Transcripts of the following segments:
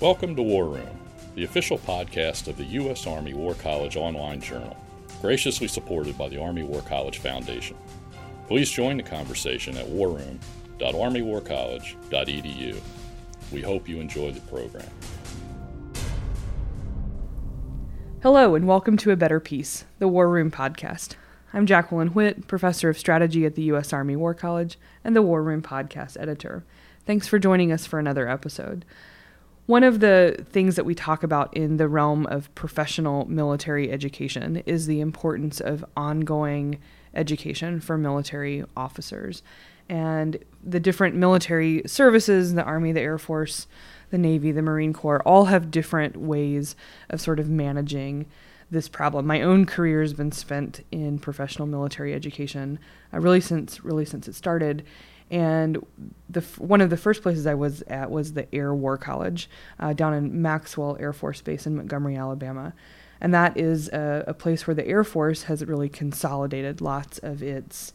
Welcome to War Room, the official podcast of the U.S. Army War College online journal, graciously supported by the Army War College Foundation. Please join the conversation at warroom.armywarcollege.edu. We hope you enjoy the program. Hello, and welcome to A Better Peace, the War Room podcast. I'm Jacqueline Whitt, professor of strategy at the U.S. Army War College and the War Room podcast editor. Thanks for joining us for another episode. One of the things that we talk about in the realm of professional military education is the importance of ongoing education for military officers. And the different military services, the Army, the Air Force, the Navy, the Marine Corps, all have different ways of sort of managing this problem. My own career has been spent in professional military education, uh, really since really since it started. And the one of the first places I was at was the Air War College uh, down in Maxwell Air Force Base in Montgomery, Alabama. And that is a, a place where the Air Force has really consolidated lots of its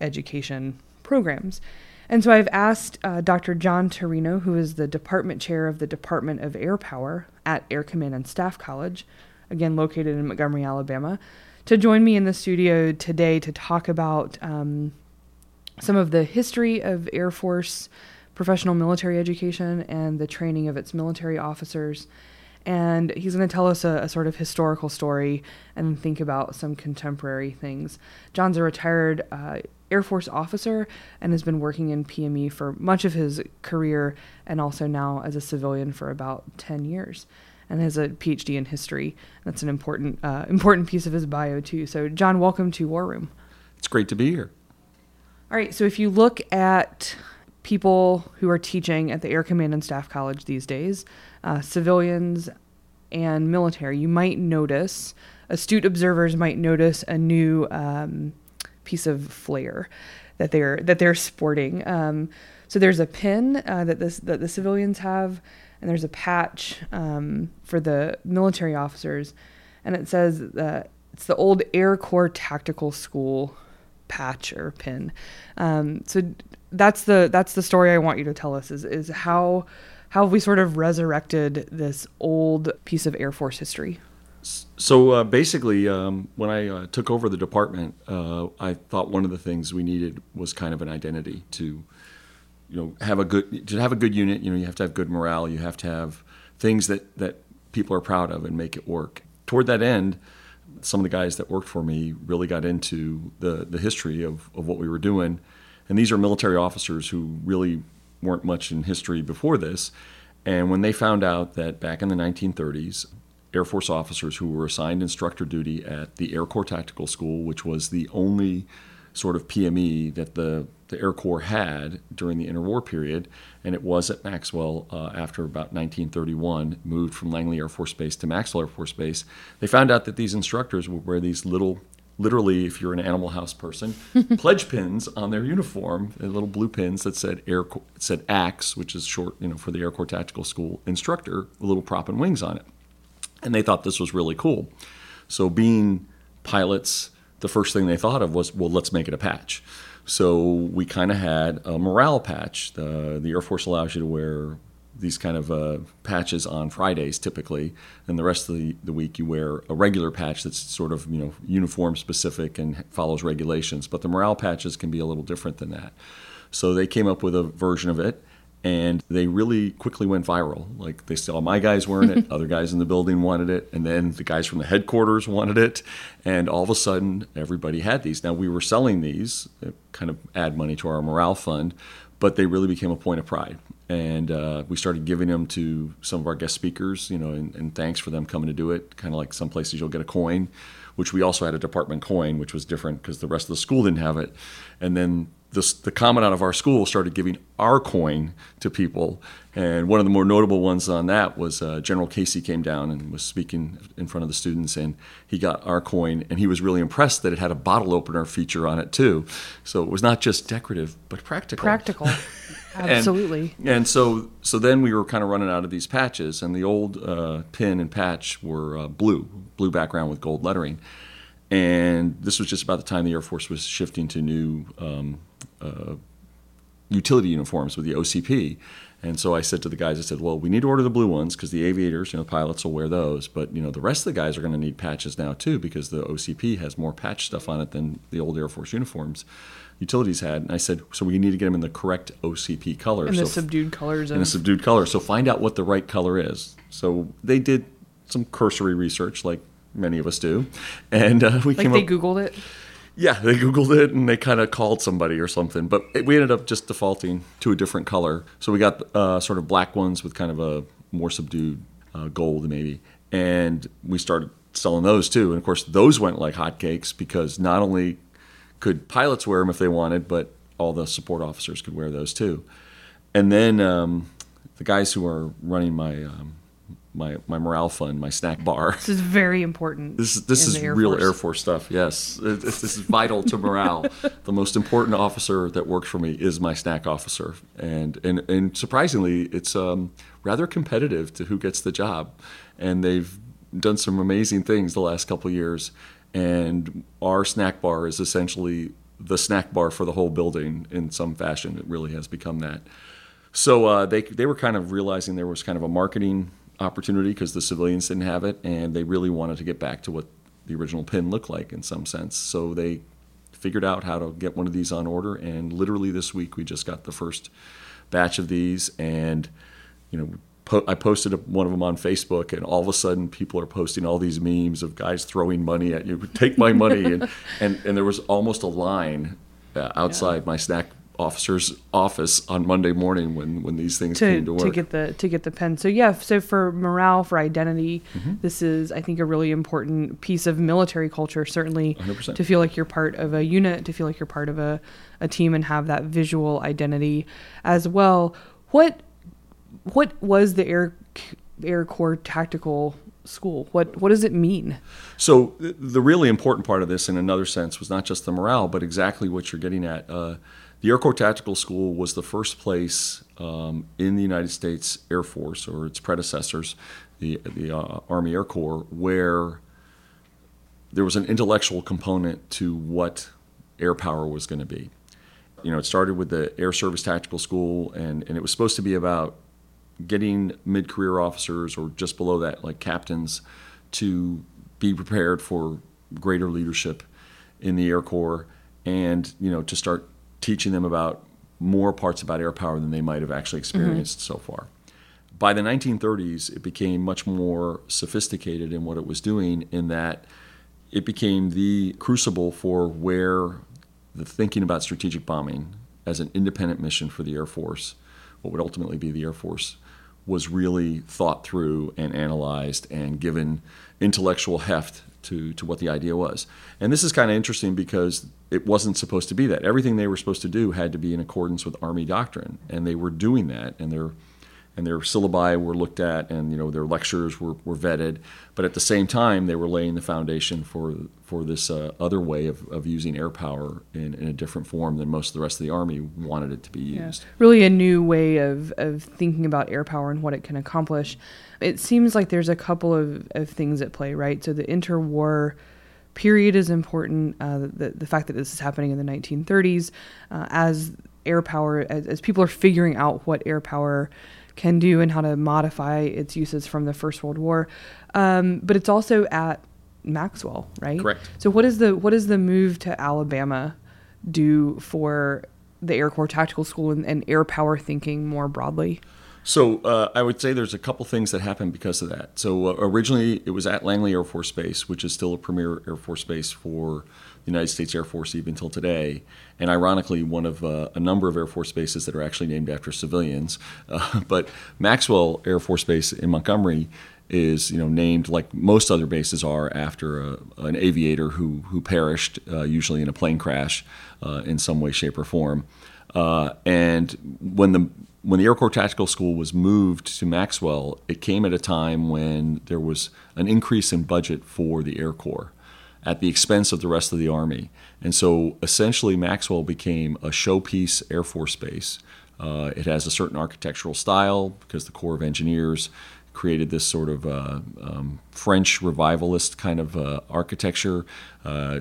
education programs. And so I've asked uh, Dr. John Terino, who is the department chair of the Department of Air Power at Air Command and Staff College, again located in Montgomery, Alabama, to join me in the studio today to talk about um, some of the history of Air Force professional military education and the training of its military officers. And he's going to tell us a, a, sort of historical story and think about some contemporary things. John's a retired uh, Air Force officer and has been working in PME for much of his career and also now as a civilian for about 10 years and has a PhD in history. That's an important uh, important piece of his bio too. So, John, welcome to War Room. It's great to be here. All right. So, if you look at people who are teaching at the Air Command and Staff College these days, uh, civilians and military, you might notice astute observers might notice a new um, piece of flair that they're that they're sporting. Um, so there's a pin uh, that this that the civilians have and there's a patch um, for the military officers, and it says that it's the old Air Corps Tactical School patch or pin. Um, so that's the that's the story I want you to tell us is is how how have we sort of resurrected this old piece of Air Force history? So uh, basically, um, when I uh, took over the department, uh, I thought one of the things we needed was kind of an identity to you know have a good to have a good unit you know you have to have good morale you have to have things that that people are proud of and make it work toward that end some of the guys that worked for me really got into the the history of, of what we were doing. And these are military officers who really weren't much in history before this. And when they found out that back in the 1930s air force officers who were assigned instructor duty at the air corps tactical school which was the only sort of PME that the, the Air Corps had during the interwar period, and it was at Maxwell uh, after about 1931, moved from Langley Air Force Base to Maxwell Air Force Base. They found out that these instructors would wear these little literally, if you're an Animal House person, pledge pins on their uniform, little blue pins that said Air Corps, said AX, which is short, you know, for the Air Corps Tactical School instructor, a little prop and wings on it, and they thought this was really cool. So, being pilots, the first thing they thought of was, well, let's make it a patch. So we kind of had a morale patch. The, the Air Force allows you to wear these kind of uh, patches on Fridays typically, and the rest of the, the week you wear a regular patch that's sort of you know uniform specific and follows regulations. But the morale patches can be a little different than that. So they came up with a version of it, and they really quickly went viral. Like they saw my guys wearing it, other guys in the building wanted it, and then the guys from the headquarters wanted it, and all of a sudden everybody had these. Now we were selling these, uh, kind of add money to our morale fund, but they really became a point of pride. And uh, we started giving them to some of our guest speakers, you know, and, and thanks for them coming to do it. Kind of like some places you'll get a coin, which we also had a department coin, which was different because the rest of the school didn't have it. And then this, the commandant of our school started giving our coin to people. And one of the more notable ones on that was uh, General Casey came down and was speaking in front of the students, and he got our coin, and he was really impressed that it had a bottle opener feature on it too. So it was not just decorative, but practical. Practical, absolutely. and, and, so, so then we were kind of running out of these patches, and the old uh, pin and patch were uh, blue, blue background with gold lettering. And this was just about the time the Air Force was shifting to new um, utility uniforms with the OCP. And so I said to the guys, I said, well, we need to order the blue ones because the aviators, you know, the pilots will wear those. But, you know, the rest of the guys are going to need patches now too because the OCP has more patch stuff on it than the old Air Force uniforms utilities had. And I said, so we need to get them in the correct OCP color. In the so subdued colors in a of subdued color. So find out what the right color is. So they did some cursory research, like many of us do, and uh, we like came they up. googled it. Yeah, they Googled it and they kind of called somebody or something. But it, we ended up just defaulting to a different color. So we got uh, sort of black ones with kind of a more subdued uh, gold, maybe. And we started selling those too. And of course, those went like hotcakes because not only could pilots wear them if they wanted, but all the support officers could wear those too. And then um, the guys who are running my um, my my morale fund, my snack bar. This is very important. This is this is Air real Force. Air Force stuff. Yes, It- this is vital to morale. the most important officer that works for me is my snack officer, and and and surprisingly, it's um, rather competitive to who gets the job, and they've done some amazing things the last couple of years. And our snack bar is essentially the snack bar for the whole building in some fashion. It really has become that. So uh, they they were kind of realizing there was kind of a marketing opportunity because the civilians didn't have it, and they really wanted to get back to what the original pin looked like in some sense. So they figured out how to get one of these on order, and literally this week we just got the first batch of these, and you know. Po- I posted one of them on Facebook, and all of a sudden, people are posting all these memes of guys throwing money at you. Take my money, and and, and there was almost a line uh, outside my snack officer's office on Monday morning when, when these things to, came to work. to get the to get the pen. So yeah, so for morale, for identity, Mm-hmm. this is I think a really important piece of military culture. Certainly, 100%. to feel like you're part of a unit, to feel like you're part of a, a team, and have that visual identity as well. What what was the Air Air Corps Tactical School? What what does it mean? So the really important part of this, in another sense, was not just the morale, but exactly what you're getting at. Uh, the Air Corps Tactical School was the first place um, in the United States Air Force or its predecessors, the the uh, Army Air Corps, where there was an intellectual component to what air power was going to be. You know, it started with the Air Service Tactical School, and, and it was supposed to be about getting mid-career officers or just below that, like captains, to be prepared for greater leadership in the Air Corps, and you know, to start teaching them about more parts about air power than they might have actually mm-hmm. experienced so far. By the 1930s, it became much more sophisticated in what it was doing, in that it became the crucible for where the thinking about strategic bombing as an independent mission for the Air Force, what would ultimately be the Air Force, was really thought through and analyzed and given intellectual heft to, to what the idea was. And this is kind of interesting because it wasn't supposed to be that. Everything they were supposed to do had to be in accordance with Army doctrine, and they were doing that, and their and their syllabi were looked at, and you know their lectures were, were vetted. But at the same time, they were laying the foundation for for this uh, other way of, of using air power in, in a different form than most of the rest of the Army wanted it to be used. Really, a new way of, of thinking about air power and what it can accomplish. It seems like there's a couple of, of things at play, right? So the interwar period is important. Uh, the, the fact that this is happening in the 1930s, uh, as air power, as, as people are figuring out what air power can do and how to modify its uses from the First World War. Um, but it's also at Maxwell, right? Correct. So what is the what is the move to Alabama do for the Air Corps Tactical School and, and air power thinking more broadly? So uh, I would say there's a couple things that happened because of that. So uh, originally it was at Langley Air Force Base, which is still a premier Air Force base for United States Air Force even until today. And ironically, one of uh, a number of Air Force bases that are actually named after civilians. Uh, but Maxwell Air Force Base in Montgomery is you know named like most other bases are after a, an aviator who who perished, uh, usually in a plane crash, uh, in some way, shape, or form. Uh, and when the when the Air Corps Tactical School was moved to Maxwell, it came at a time when there was an increase in budget for the Air Corps at the expense of the rest of the Army. And so essentially, Maxwell became a showpiece Air Force base. Uh, it has a certain architectural style because the Corps of Engineers created this sort of uh, um, French revivalist kind of uh, architecture. Uh,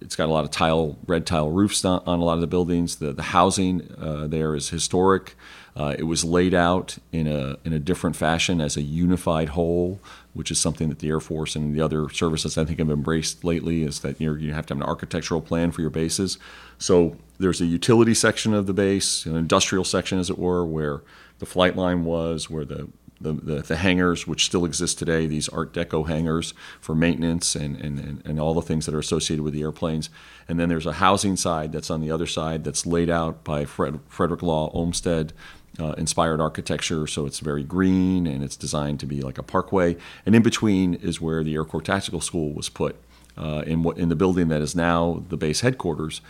it's got a lot of tile, red tile roofs on, a lot of the buildings. The, the housing uh, there is historic. Uh, it was laid out in a, in a different fashion as a unified whole, which is something that the Air Force and the other services I think have embraced lately. Is that you have to have an architectural plan for your bases. So there's a utility section of the base, an industrial section, as it were, where the flight line was, where the the, the, the, hangars, which still exist today, these Art Deco hangars for maintenance and, and, and, all the things that are associated with the airplanes. And then there's a housing side that's on the other side that's laid out by Fred, Frederick Law Olmsted. Uh, inspired architecture, so it's very green and it's designed to be like a parkway. And in between is where the Air Corps Tactical School was put uh, in what in the building that is now the base headquarters.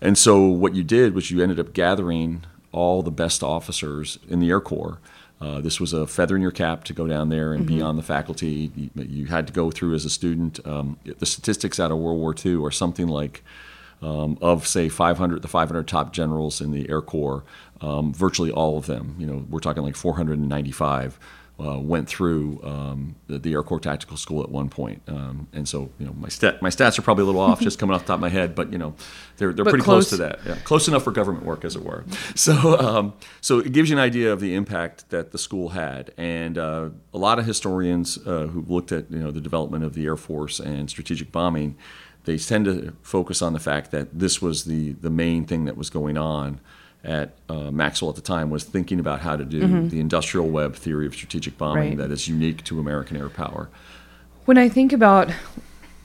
And so what you did was you ended up gathering all the best officers in the Air Corps uh, this was a feather in your cap to go down there and mm-hmm. be on the faculty. You, you, had to go through as a student. Um, the statistics out of World War II are something like um, of say 500 the 500 top generals in the Air Corps, um, virtually all of them. You know, we're talking like 495 uh, went through um, the, the, Air Corps Tactical School at one point. Um, and so, you know, my, stat, my stats are probably a little off just coming off the top of my head, but, you know, they're, they're pretty close. close. to that. Yeah, close enough for government work, as it were. So, um, so it gives you an idea of the impact that the school had. And uh, a lot of historians uh, who've looked at, you know, the development of the Air Force and strategic bombing, they tend to focus on the fact that this was the, the main thing that was going on at uh, Maxwell at the time was thinking about how to do mm-hmm. the industrial web theory of strategic bombing right. that is unique to American air power. When I think about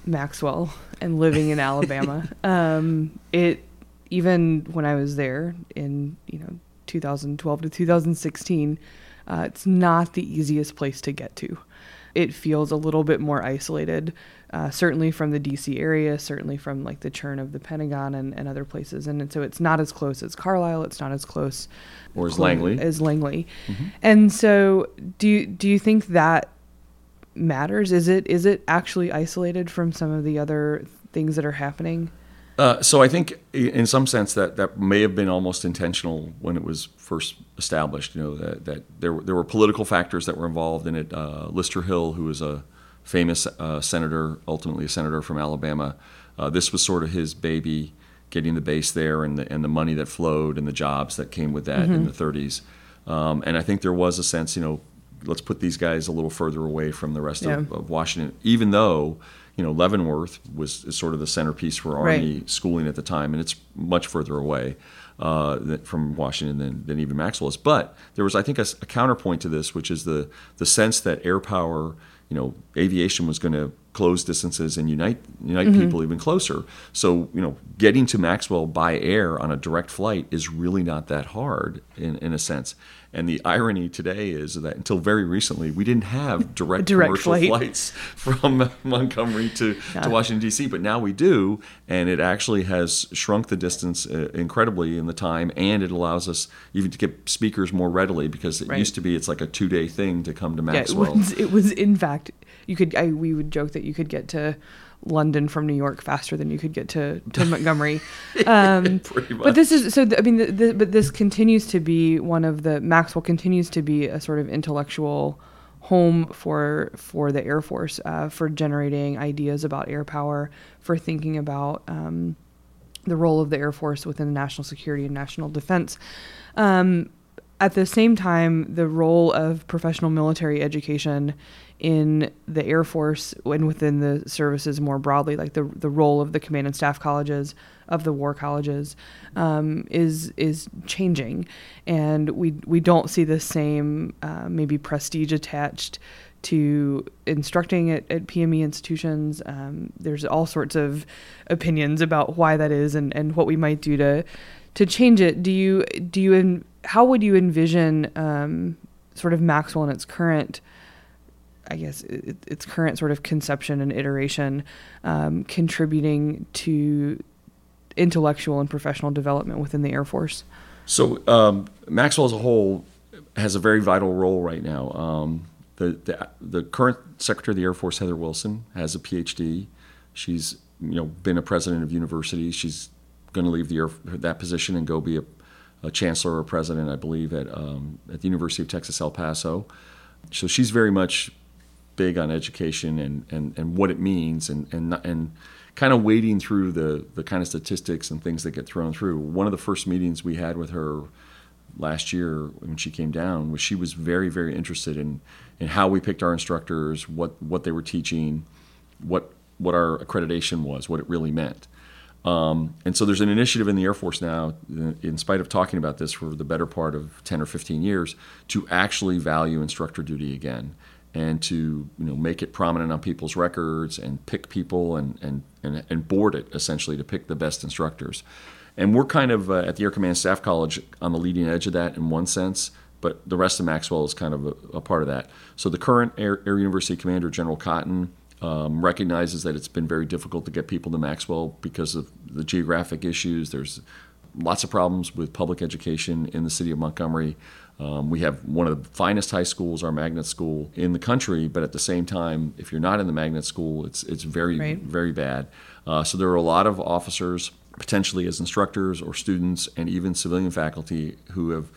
Maxwell and living in Alabama, um, it even when I was there in you know 2012 to 2016, uh, it's not the easiest place to get to. It feels a little bit more isolated uh, certainly from the DC area, certainly from like the churn of the Pentagon and, and other places. And so it's not as close as Carlisle. It's not as close or as Langley. As Langley. Mm-hmm. And so do you, do you think that matters? Is it is it actually isolated from some of the other things that are happening? Uh, so I think, in some sense, that that may have been almost intentional when it was first established. You know that, that there there were political factors that were involved in it. Uh, Lister Hill, who was a famous uh, senator, ultimately a senator from Alabama. Uh, this was sort of his baby, getting the base there and the, and the money that flowed and the jobs that came with that mm-hmm. in the 30s. Um, and I think there was a sense, you know, let's put these guys a little further away from the rest yeah. of, of, Washington, even though, you know, Leavenworth was sort of the centerpiece for Army right. schooling at the time, and it's much further away. Uh, from Washington than, than even Maxwell is. But there was, I think, a, a, counterpoint to this, which is the the sense that air power you know, aviation was going to close distances and unite unite mm-hmm. people even closer. So, you know, getting to Maxwell by air on a direct flight is really not that hard in, in a sense. And the irony today is that until very recently, we didn't have direct, direct commercial flight. flights from Montgomery to, yeah. to Washington, D.C., but now we do. And it actually has shrunk the distance uh, incredibly in the time. And it allows us even to get speakers more readily because it right. used to be it's like a two day thing to come to Maxwell. Yeah, it, was, it was, in fact, you could, I, we would joke that you could get to London from New York faster than you could get to, to Montgomery. Um, but this is so. I mean, the, the, but this continues to be one of the Maxwell continues to be a sort of intellectual home for for the Air Force uh, for generating ideas about air power, for thinking about um, the role of the Air Force within national security and national defense. Um, at the same time, the role of professional military education in the Air Force and within the services more broadly, like the the role of the command and staff colleges, of the war colleges, um, is is changing, and we we don't see the same uh, maybe prestige attached to instructing at, at PME institutions. Um, there's all sorts of opinions about why that is and, and what we might do to to change it. Do you do you how would you envision um, sort of Maxwell in its current I guess it, its current sort of conception and iteration um, contributing to intellectual and professional development within the Air Force? So um, Maxwell as a whole has a very vital role right now. Um, the, the, the current Secretary of the Air Force, Heather Wilson, has a PhD. She's you know been a president of universities. She's going to leave the Air, that position and go be a, a chancellor or president, I believe, at um, at the University of Texas El Paso. so she's very much big on education and, and, and what it means and, and, and kind of wading through the, the kind of statistics and things that get thrown through. One of the first meetings we had with her last year when she came down was she was very, very interested in, in how we picked our instructors, what, what they were teaching, what, what our accreditation was, what it really meant. Um, and so there's an initiative in the Air Force now, in spite of talking about this for the better part of 10 or 15 years, to actually value instructor duty again and to you know make it prominent on people's records and pick people and and and, and board it essentially to pick the best instructors. And we're kind of uh, at the Air Command Staff College on the leading edge of that in one sense, but the rest of Maxwell is kind of a, a part of that. So the current Air, Air University Commander General Cotton um, recognizes that it's been very difficult to get people to Maxwell because of the geographic issues. There's lots of problems with public education in the city of Montgomery. Um, we have one of the finest high schools, our magnet school, in the country. But at the same time, if you're not in the magnet school, it's it's very right. very bad. Uh, so there are a lot of officers, potentially as instructors or students, and even civilian faculty who have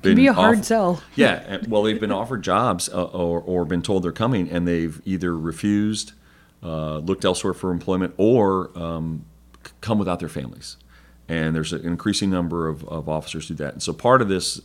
been be a hard off- sell. Yeah, well, they've been offered jobs uh, or, or been told they're coming, and they've either refused, uh, looked elsewhere for employment, or um, come without their families and there's an increasing number of, of officers do that. And so part of this,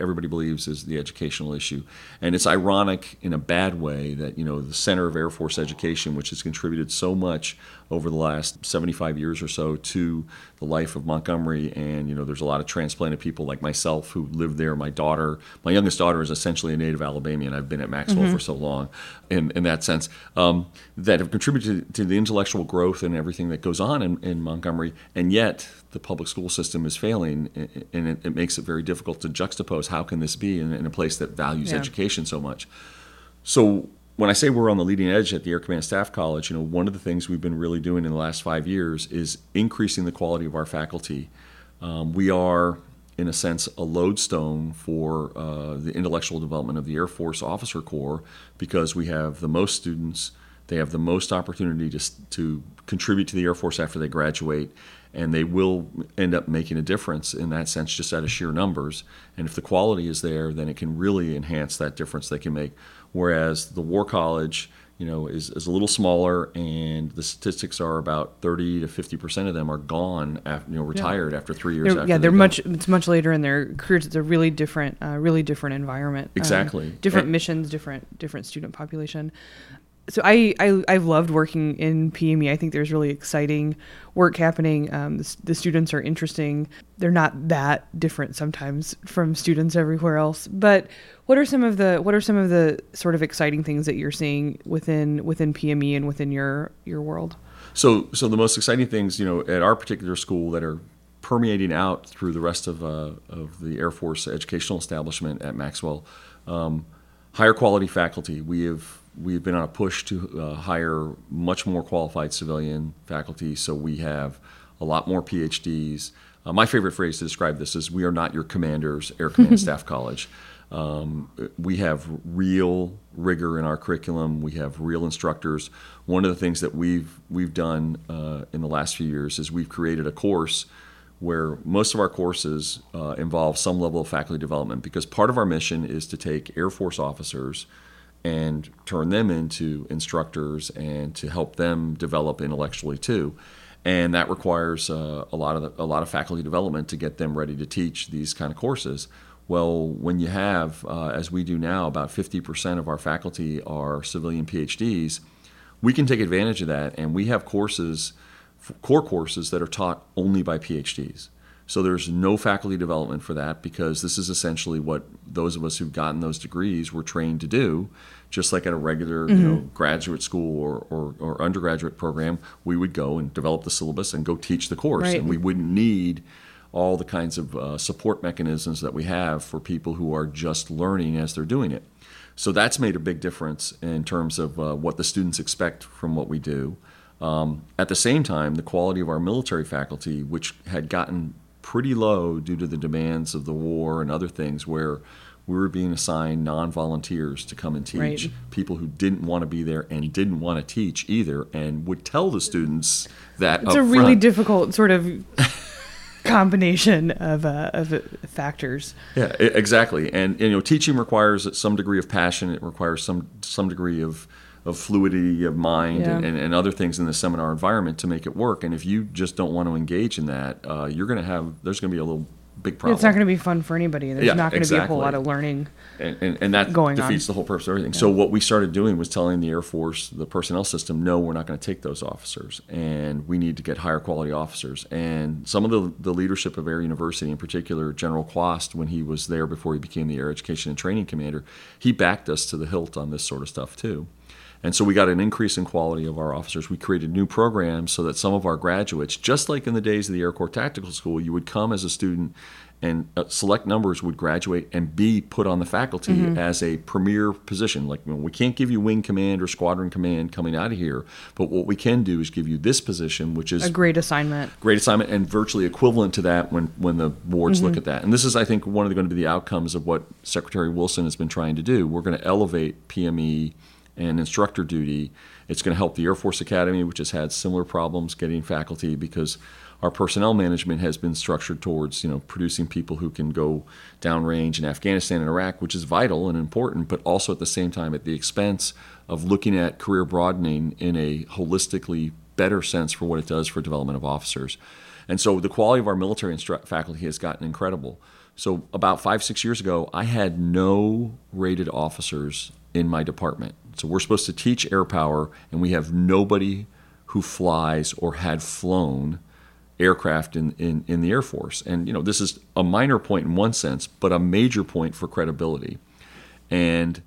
everybody believes, is the educational issue. And it's ironic in a bad way that you know the Center of Air Force Education, which has contributed so much over the last 75 years or so to the life of Montgomery, and you know there's a lot of transplanted people like myself who live there. My daughter, my youngest daughter, is essentially a native Alabamian. I've been at Maxwell mm-hmm. for so long, in in that sense, um, that have contributed to, to the intellectual growth and everything that goes on in, in Montgomery, and yet the public school system is failing, and it, it, makes it very difficult to juxtapose how can this be in, in a place that values yeah. education so much. So when I say we're on the leading edge at the Air Command Staff College, you know, one of the things we've been really doing in the last five years is increasing the quality of our faculty. Um, we are, in a sense, a lodestone for uh, the intellectual development of the Air Force Officer Corps because we have the most students. They have the most opportunity to, to contribute to the Air Force after they graduate, and they will end up making a difference in that sense just out of sheer numbers. And if the quality is there, then it can really enhance that difference they can make. Whereas the War College, you know, is, is a little smaller, and the statistics are about 30 to 50 percent of them are gone, after, you know, retired yeah. after three years. They're, yeah, they're much. It's much later in their careers. It's a really different, uh, really different environment. Exactly. Um, different and, missions, different different student population so I, I I've loved working in PME. I think there's really exciting work happening. Um, the, the, students are interesting. They're not that different sometimes from students everywhere else. But what are some of the what are some of the sort of exciting things that you're seeing within within PME and within your your world? So so the most exciting things you know at our particular school that are permeating out through the rest of uh, of the Air Force educational establishment at Maxwell. Um, higher quality faculty. We have we've been on a push to uh, hire much more qualified civilian faculty, so we have a lot more PhDs. Uh, my favorite phrase to describe this is we are not your commander's Air Command Staff College. Um, we have real rigor in our curriculum. We have real instructors. One of the things that we've we've done uh, in the last few years is we've created a course where most of our courses uh, involve some level of faculty development because part of our mission is to take Air Force officers and turn them into instructors and to help them develop intellectually too. And that requires uh, a lot of the, a lot of faculty development to get them ready to teach these kind of courses. Well, when you have, uh, as we do now, about 50% of our faculty are civilian PhDs, we can take advantage of that, and we have courses, core courses that are taught only by PhDs. So there's no faculty development for that because this is essentially what those of us who've gotten those degrees were trained to do. Just like at a regular mm-hmm. you know, graduate school or, or, or, undergraduate program, we would go and develop the syllabus and go teach the course. Right. And we wouldn't need all the kinds of uh, support mechanisms that we have for people who are just learning as they're doing it. So that's made a big difference in terms of uh, what the students expect from what we do. Um, at the same time, the quality of our military faculty, which had gotten pretty low due to the demands of the war and other things where we were being assigned non-volunteers to come and teach right. people who didn't want to be there and didn't want to teach either and would tell the students that it's a really difficult sort of combination of uh, of factors. Yeah, exactly. And you know, teaching requires some degree of passion. It requires some some degree of of fluidity of mind Yeah. and, and, other things in the seminar environment to make it work. And if you just don't want to engage in that, uh, you're going to have there's going to be a little big problem. It's not going to be fun for anybody. There's Yeah, not going to be a whole lot of learning. and, and, and that going defeats on. the whole purpose of everything. So what we started doing was telling the Air Force, the personnel system, no, we're not going to take those officers, and we need to get higher quality officers. And some of the the leadership of Air University, in particular, General Kwast, when he was there before he became the Air Education and Training Commander, he backed us to the hilt on this sort of stuff too. And so we got an increase in quality of our officers. We created new programs so that some of our graduates, just like in the days of the Air Corps Tactical School, you would come as a student and uh, select numbers would graduate and be put on the faculty as a premier position. Like you know, we can't give you wing command or squadron command coming out of here, but what we can do is give you this position, which is A great assignment. great assignment and virtually equivalent to that when, when the boards look at that. And this is, I think, one of the, going to be the outcomes of what Secretary Wilson has been trying to do. We're going to elevate PME and instructor duty. It's going to help the Air Force Academy, which has had similar problems getting faculty because our personnel management has been structured towards you know producing people who can go downrange in Afghanistan and Iraq, which is vital and important, but also at the same time at the expense of looking at career broadening in a holistically better sense for what it does for development of officers. And so the quality of our military instru- faculty has gotten incredible. So about five, six years ago, I had no rated officers in my department. So we're supposed to teach air power, and we have nobody who flies or had flown aircraft in, in, in the Air Force. And you know, this is a minor point in one sense, but a major point for credibility. And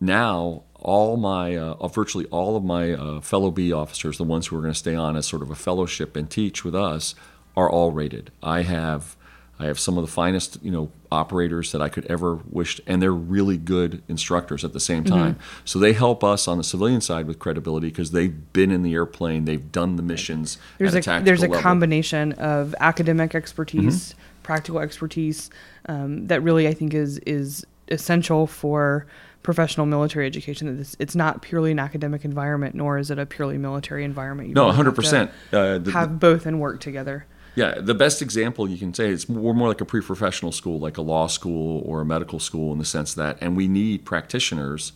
now all my uh, virtually all of my uh, fellow B officers, the ones who are going to stay on as sort of a fellowship and teach with us, are all rated. I have I have some of the finest you know operators that I could ever wish, and they're really good instructors at the same time. So they help us on the civilian side with credibility because they've been in the airplane, they've done the missions. There's a, a, there's a level. combination of academic expertise, Mm-hmm. practical expertise um, that really I think is is essential for professional military education. It's, it's not purely an academic environment, nor is it a purely military environment. You No, really have 100. to percent. Uh, the- Have both and work together. Yeah, the best example you can say is we're more like a pre-professional school, like a law school or a medical school, in the sense that, and we need practitioners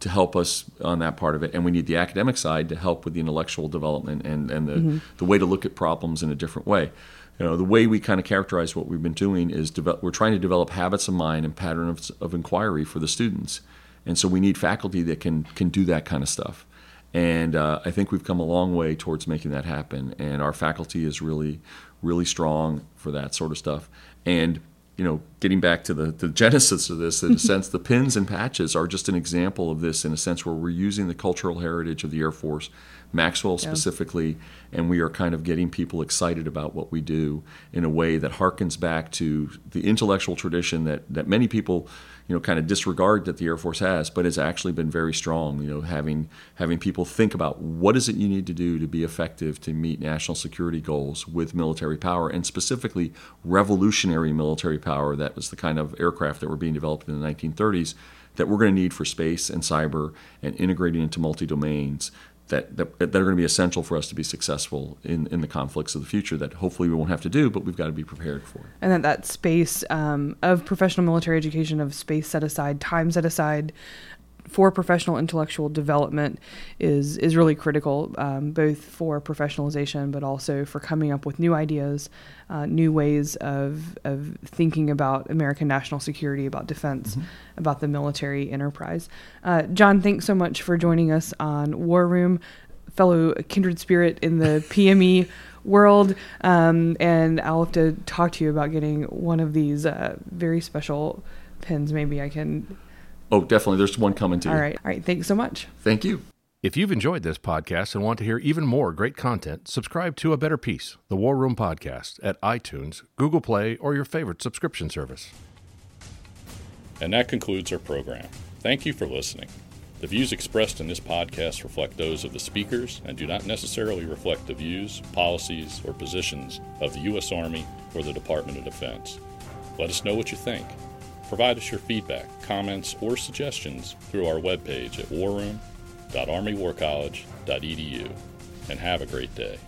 to help us on that part of it, and we need the academic side to help with the intellectual development and and the mm-hmm. the way to look at problems in a different way. You know, the way we kind of characterize what we've been doing is develop, we're trying to develop habits of mind and patterns of, of inquiry for the students, and so we need faculty that can can do that kind of stuff. And uh, I think we've come a long way towards making that happen. And our faculty is really, really strong for that sort of stuff. And you know, getting back to the, the genesis of this, in a sense, the pins and patches are just an example of this. In a sense, where we're using the cultural heritage of the Air Force, Maxwell specifically, and we are kind of getting people excited about what we do in a way that harkens back to the intellectual tradition that that many people you know kind of disregard that the Air Force has, but it's actually been very strong. You know, having having people think about what is it you need to do to be effective to meet national security goals with military power, and specifically revolutionary military power. That was the kind of aircraft that were being developed in the 1930s that we're going to need for space and cyber and integrating into multi domains. That, that, that are going to be essential for us to be successful in, in the conflicts of the future that hopefully we won't have to do, but we've got to be prepared for. and that that space um, of professional military education of space set aside time set aside for professional intellectual development is is really critical um, both for professionalization but also for coming up with new ideas uh, new ways of of thinking about American national security about defense about the military enterprise uh, John thanks so much for joining us on War Room fellow kindred spirit in the PME world. Um, and I'll have to talk to you about getting one of these uh, very special pins. Maybe I can. Oh, definitely. There's one coming to you. All right. All right. Thanks so much. Thank you. If you've enjoyed this podcast and want to hear even more great content, subscribe to A Better Peace, the War Room Podcast, at iTunes, Google Play, or your favorite subscription service. And that concludes our program. Thank you for listening. The views expressed in this podcast reflect those of the speakers and do not necessarily reflect the views, policies, or positions of the U.S. Army or the Department of Defense. Let us know what you think. Provide us your feedback, comments, or suggestions through our webpage at warroom.armywarcollege.edu. And have a great day.